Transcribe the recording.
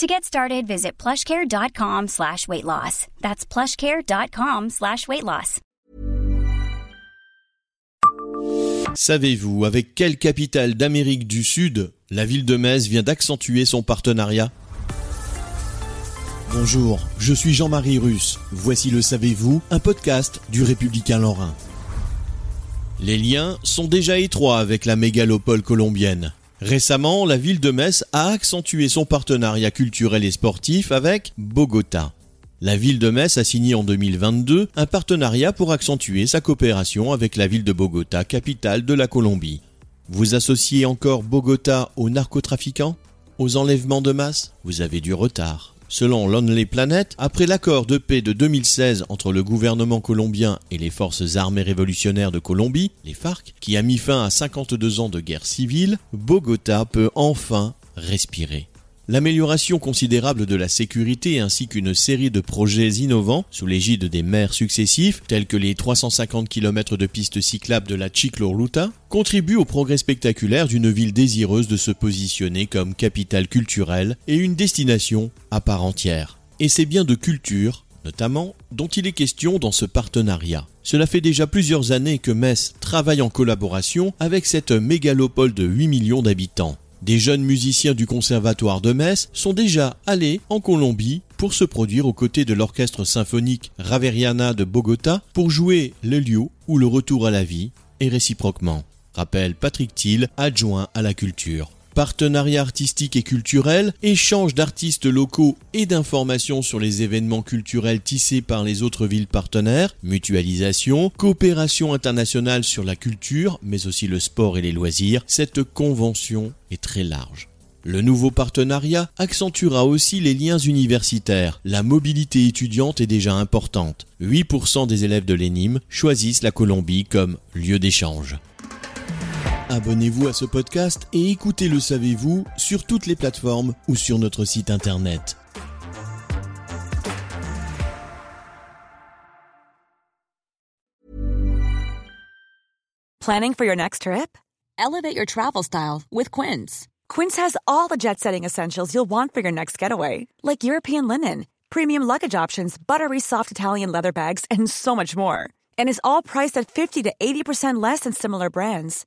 To get started, visit plushcare.com slash weight loss. That's plushcare.com slash weight loss. Savez-vous avec quelle capitale d'Amérique du Sud la ville de Metz vient d'accentuer son partenariat? Bonjour, je suis Jean-Marie Russe. Voici le Savez-vous, un podcast du Républicain Lorrain. Les liens sont déjà étroits avec la mégalopole colombienne. Récemment, la ville de Metz a accentué son partenariat culturel et sportif avec Bogota. La ville de Metz a signé en 2022 un partenariat pour accentuer sa coopération avec la ville de Bogota, capitale de la Colombie. Vous associez encore Bogota aux narcotrafiquants Aux enlèvements de masse? Vous avez du retard. Selon Lonely Planet, après l'accord de paix de 2016 entre le gouvernement colombien et les forces armées révolutionnaires de Colombie, les FARC, qui a mis fin à 52 ans de guerre civile, Bogota peut enfin respirer. L'amélioration considérable de la sécurité ainsi qu'une série de projets innovants sous l'égide des maires successifs, tels que les 350 km de pistes cyclables de la Ruta, contribuent au progrès spectaculaire d'une ville désireuse de se positionner comme capitale culturelle et une destination à part entière. Et c'est bien de culture, notamment, dont il est question dans ce partenariat. Cela fait déjà plusieurs années que Metz travaille en collaboration avec cette mégalopole de 8 millions d'habitants. Des jeunes musiciens du Conservatoire de Metz sont déjà allés en Colombie pour se produire aux côtés de l'orchestre symphonique Raveriana de Bogota pour jouer le lieu ou le retour à la vie et réciproquement. Rappelle Patrick Thiel, adjoint à la culture partenariat artistique et culturel, échange d'artistes locaux et d'informations sur les événements culturels tissés par les autres villes partenaires, mutualisation, coopération internationale sur la culture, mais aussi le sport et les loisirs, cette convention est très large. Le nouveau partenariat accentuera aussi les liens universitaires. La mobilité étudiante est déjà importante. 8% des élèves de l'ENIM choisissent la Colombie comme lieu d'échange. Abonnez-vous à ce podcast et écoutez Le Savez-vous sur toutes les plateformes ou sur notre site internet. Planning for your next trip? Elevate your travel style with Quince. Quince has all the jet setting essentials you'll want for your next getaway, like European linen, premium luggage options, buttery soft Italian leather bags, and so much more. And is all priced at 50 to 80% less than similar brands.